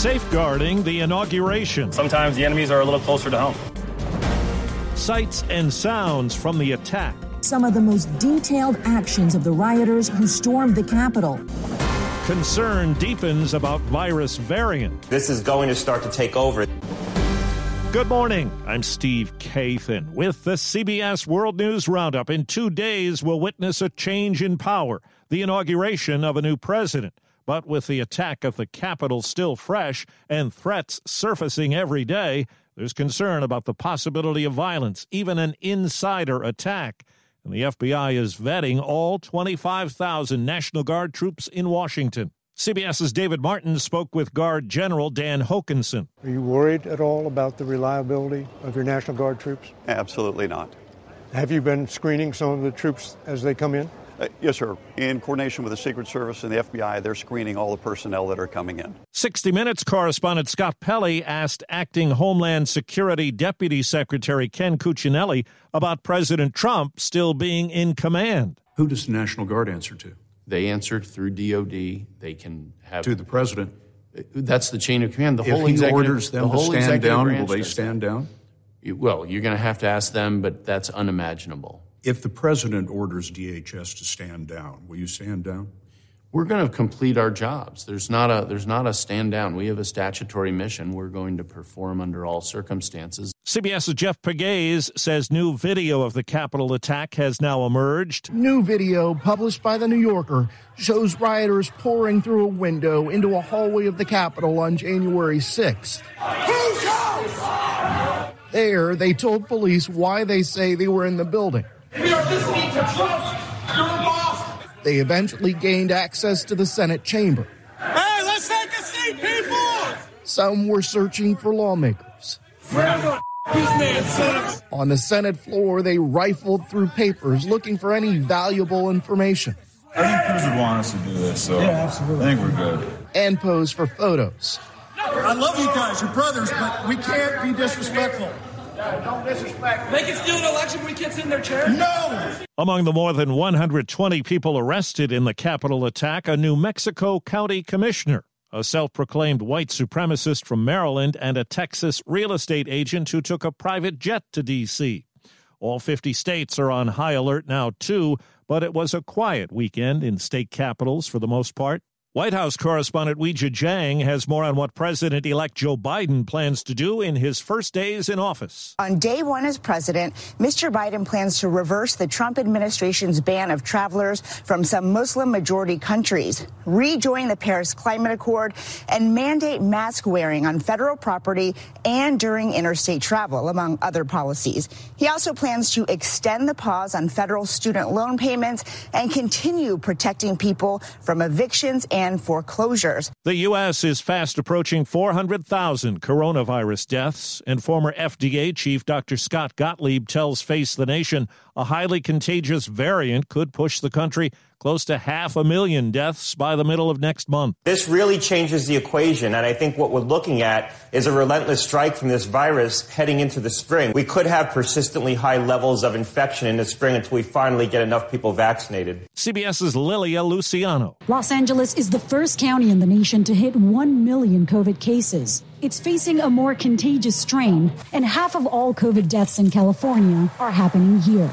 Safeguarding the inauguration. Sometimes the enemies are a little closer to home. Sights and sounds from the attack. Some of the most detailed actions of the rioters who stormed the Capitol. Concern deepens about virus variant. This is going to start to take over. Good morning. I'm Steve Kathan with the CBS World News Roundup. In two days, we'll witness a change in power, the inauguration of a new president. But with the attack of the Capitol still fresh and threats surfacing every day, there's concern about the possibility of violence, even an insider attack. And the FBI is vetting all 25,000 National Guard troops in Washington. CBS's David Martin spoke with Guard General Dan Hokanson. Are you worried at all about the reliability of your National Guard troops? Absolutely not. Have you been screening some of the troops as they come in? Uh, yes, sir. In coordination with the Secret Service and the FBI, they're screening all the personnel that are coming in. 60 Minutes correspondent Scott Pelley asked acting Homeland Security Deputy Secretary Ken Cuccinelli about President Trump still being in command. Who does the National Guard answer to? They answer through DOD. They can have To the president. That's the chain of command. The if whole he executive, orders them the to whole stand executive down, will they stand that. down? You- Well, you're going to have to ask them, but that's unimaginable. If the president orders DHS to stand down, will you stand down? We're going to complete our jobs. There's not a there's not a stand down. We have a statutory mission. We're going to perform under all circumstances. CBS's Jeff Pegues says new video of the Capitol attack has now emerged. New video published by The New Yorker shows rioters pouring through a window into a hallway of the Capitol on January 6th. Whose house? There, they told police why they say they were in the building. We are listening to Trump. Your boss. They eventually gained access to the Senate chamber. Hey, let's take a seat, people. Some were searching for lawmakers. On the Senate floor, they rifled through papers looking for any valuable information I think Cruz would want us to do this, so yeah, absolutely. I think we're good. and pose for photos. I love you guys, your brothers, but we can't be disrespectful. Don't disrespect. They can steal an election when we can't in their chair. No. Among the more than 120 people arrested in the Capitol attack, a New Mexico County commissioner, a self proclaimed white supremacist from Maryland, and a Texas real estate agent who took a private jet to D.C. All 50 states are on high alert now, too, but it was a quiet weekend in state capitals for the most part. White House correspondent Weijia Jiang has more on what President elect Joe Biden plans to do in his first days in office. On day one as president, Mr. Biden plans to reverse the Trump administration's ban of travelers from some Muslim majority countries, rejoin the Paris Climate Accord, and mandate mask wearing on federal property and during interstate travel, among other policies. He also plans to extend the pause on federal student loan payments and continue protecting people from evictions and foreclosures. The U.S. is fast approaching 400,000 coronavirus deaths, and former FDA Chief Dr. Scott Gottlieb tells Face the Nation a highly contagious variant could push the country close to half a million deaths by the middle of next month. This really changes the equation, and I think what we're looking at is a relentless strike from this virus heading into the spring. We could have persistently high levels of infection in the spring until we finally get enough people vaccinated. CBS's Lilia Luciano. Los Angeles is the first county in the nation to hit 1 million COVID cases. It's facing a more contagious strain, and half of all COVID deaths in California are happening here.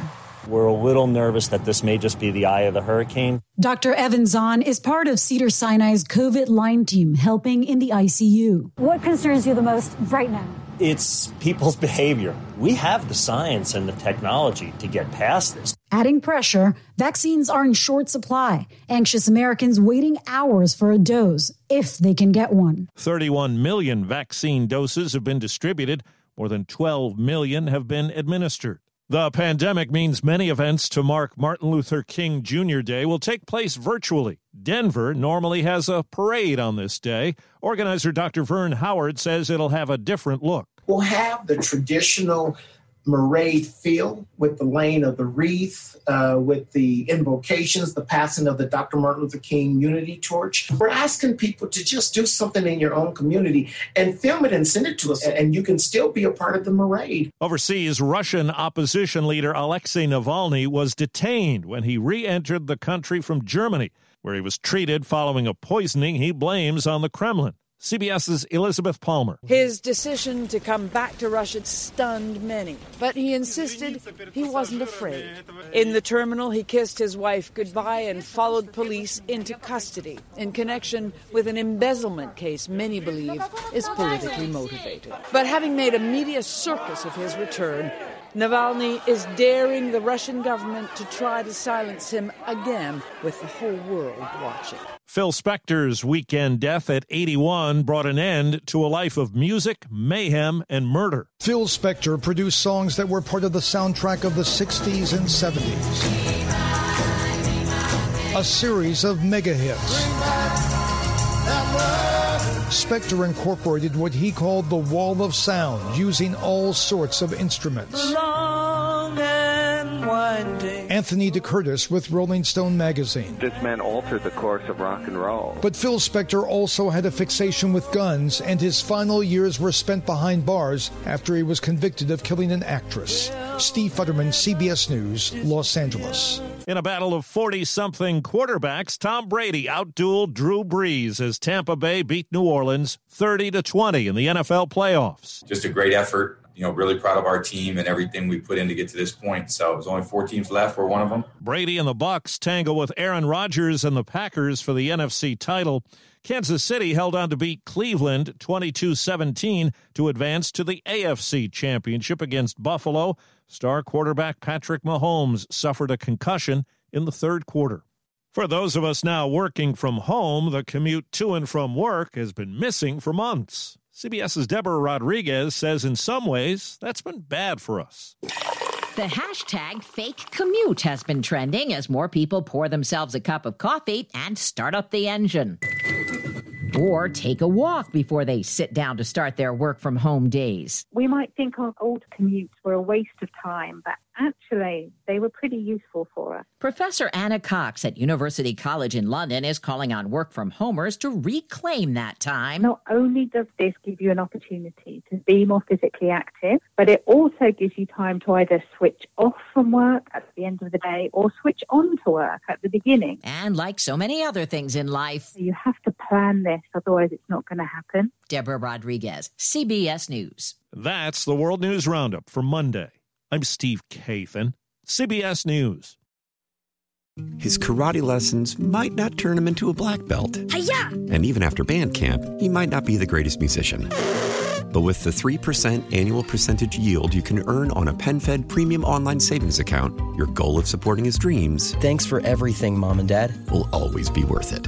We're a little nervous that this may just be the eye of the hurricane. Dr. Evan Zahn is part of Cedars-Sinai's COVID line team helping in the ICU. What concerns you the most right now? It's people's behavior. We have the science and the technology to get past this. Adding pressure, vaccines are in short supply. Anxious Americans waiting hours for a dose, if they can get one. 31 million vaccine doses have been distributed. More than 12 million have been administered. The pandemic means many events to mark Martin Luther King Jr. Day will take place virtually. Denver normally has a parade on this day. Organizer Dr. Vern Howard says it'll have a different look. We'll have the traditional Marade feel with the laying of the wreath, uh, with the invocations, the passing of the Dr. Martin Luther King Unity Torch. We're asking people to just do something in your own community and film it and send it to us, and you can still be a part of the Marade. Overseas, Russian opposition leader Alexei Navalny was detained when he re entered the country from Germany, where he was treated following a poisoning he blames on the Kremlin. CBS's Elizabeth Palmer. His decision to come back to Russia stunned many, but he insisted he wasn't afraid. In the terminal, he kissed his wife goodbye and followed police into custody in connection with an embezzlement case many believe is politically motivated. But having made a media circus of his return, Navalny is daring the Russian government to try to silence him again with the whole world watching. Phil Spector's weekend death at 81 brought an end to a life of music, mayhem, and murder. Phil Spector produced songs that were part of the soundtrack of the 60s and 70s. A series of mega hits. Spector incorporated what he called the wall of sound, using all sorts of instruments. Anthony DeCurtis with Rolling Stone magazine. This man altered the course of rock and roll. But Phil Spector also had a fixation with guns, and his final years were spent behind bars after he was convicted of killing an actress. Steve Futterman, CBS News, Los Angeles. In a battle of 40 something quarterbacks, Tom Brady outdueled Drew Brees as Tampa Bay beat New Orleans 30 to 20 in the NFL playoffs. Just a great effort you know, really proud of our team and everything we put in to get to this point. So there's only four teams left. We're one of them. Brady and the Bucs tangle with Aaron Rodgers and the Packers for the NFC title. Kansas City held on to beat Cleveland 22-17 to advance to the AFC Championship against Buffalo. Star quarterback Patrick Mahomes suffered a concussion in the third quarter. For those of us now working from home, the commute to and from work has been missing for months. CBS's Deborah Rodriguez says in some ways that's been bad for us. The hashtag fake commute has been trending as more people pour themselves a cup of coffee and start up the engine. Or take a walk before they sit down to start their work from home days. We might think our old commutes were a waste of time, but actually, they were pretty useful for us. Professor Anna Cox at University College in London is calling on work from homers to reclaim that time. Not only does this give you an opportunity to be more physically active, but it also gives you time to either switch off from work at the end of the day or switch on to work at the beginning. And like so many other things in life, you have to plan this, otherwise, it's not going to happen. Deborah Rodriguez, CBS News. That's the World News Roundup for Monday. I'm Steve Kathan, CBS News. His karate lessons might not turn him into a black belt. Hi-ya! And even after band camp, he might not be the greatest musician. But with the 3% annual percentage yield you can earn on a PenFed premium online savings account, your goal of supporting his dreams. Thanks for everything, Mom and Dad. Will always be worth it.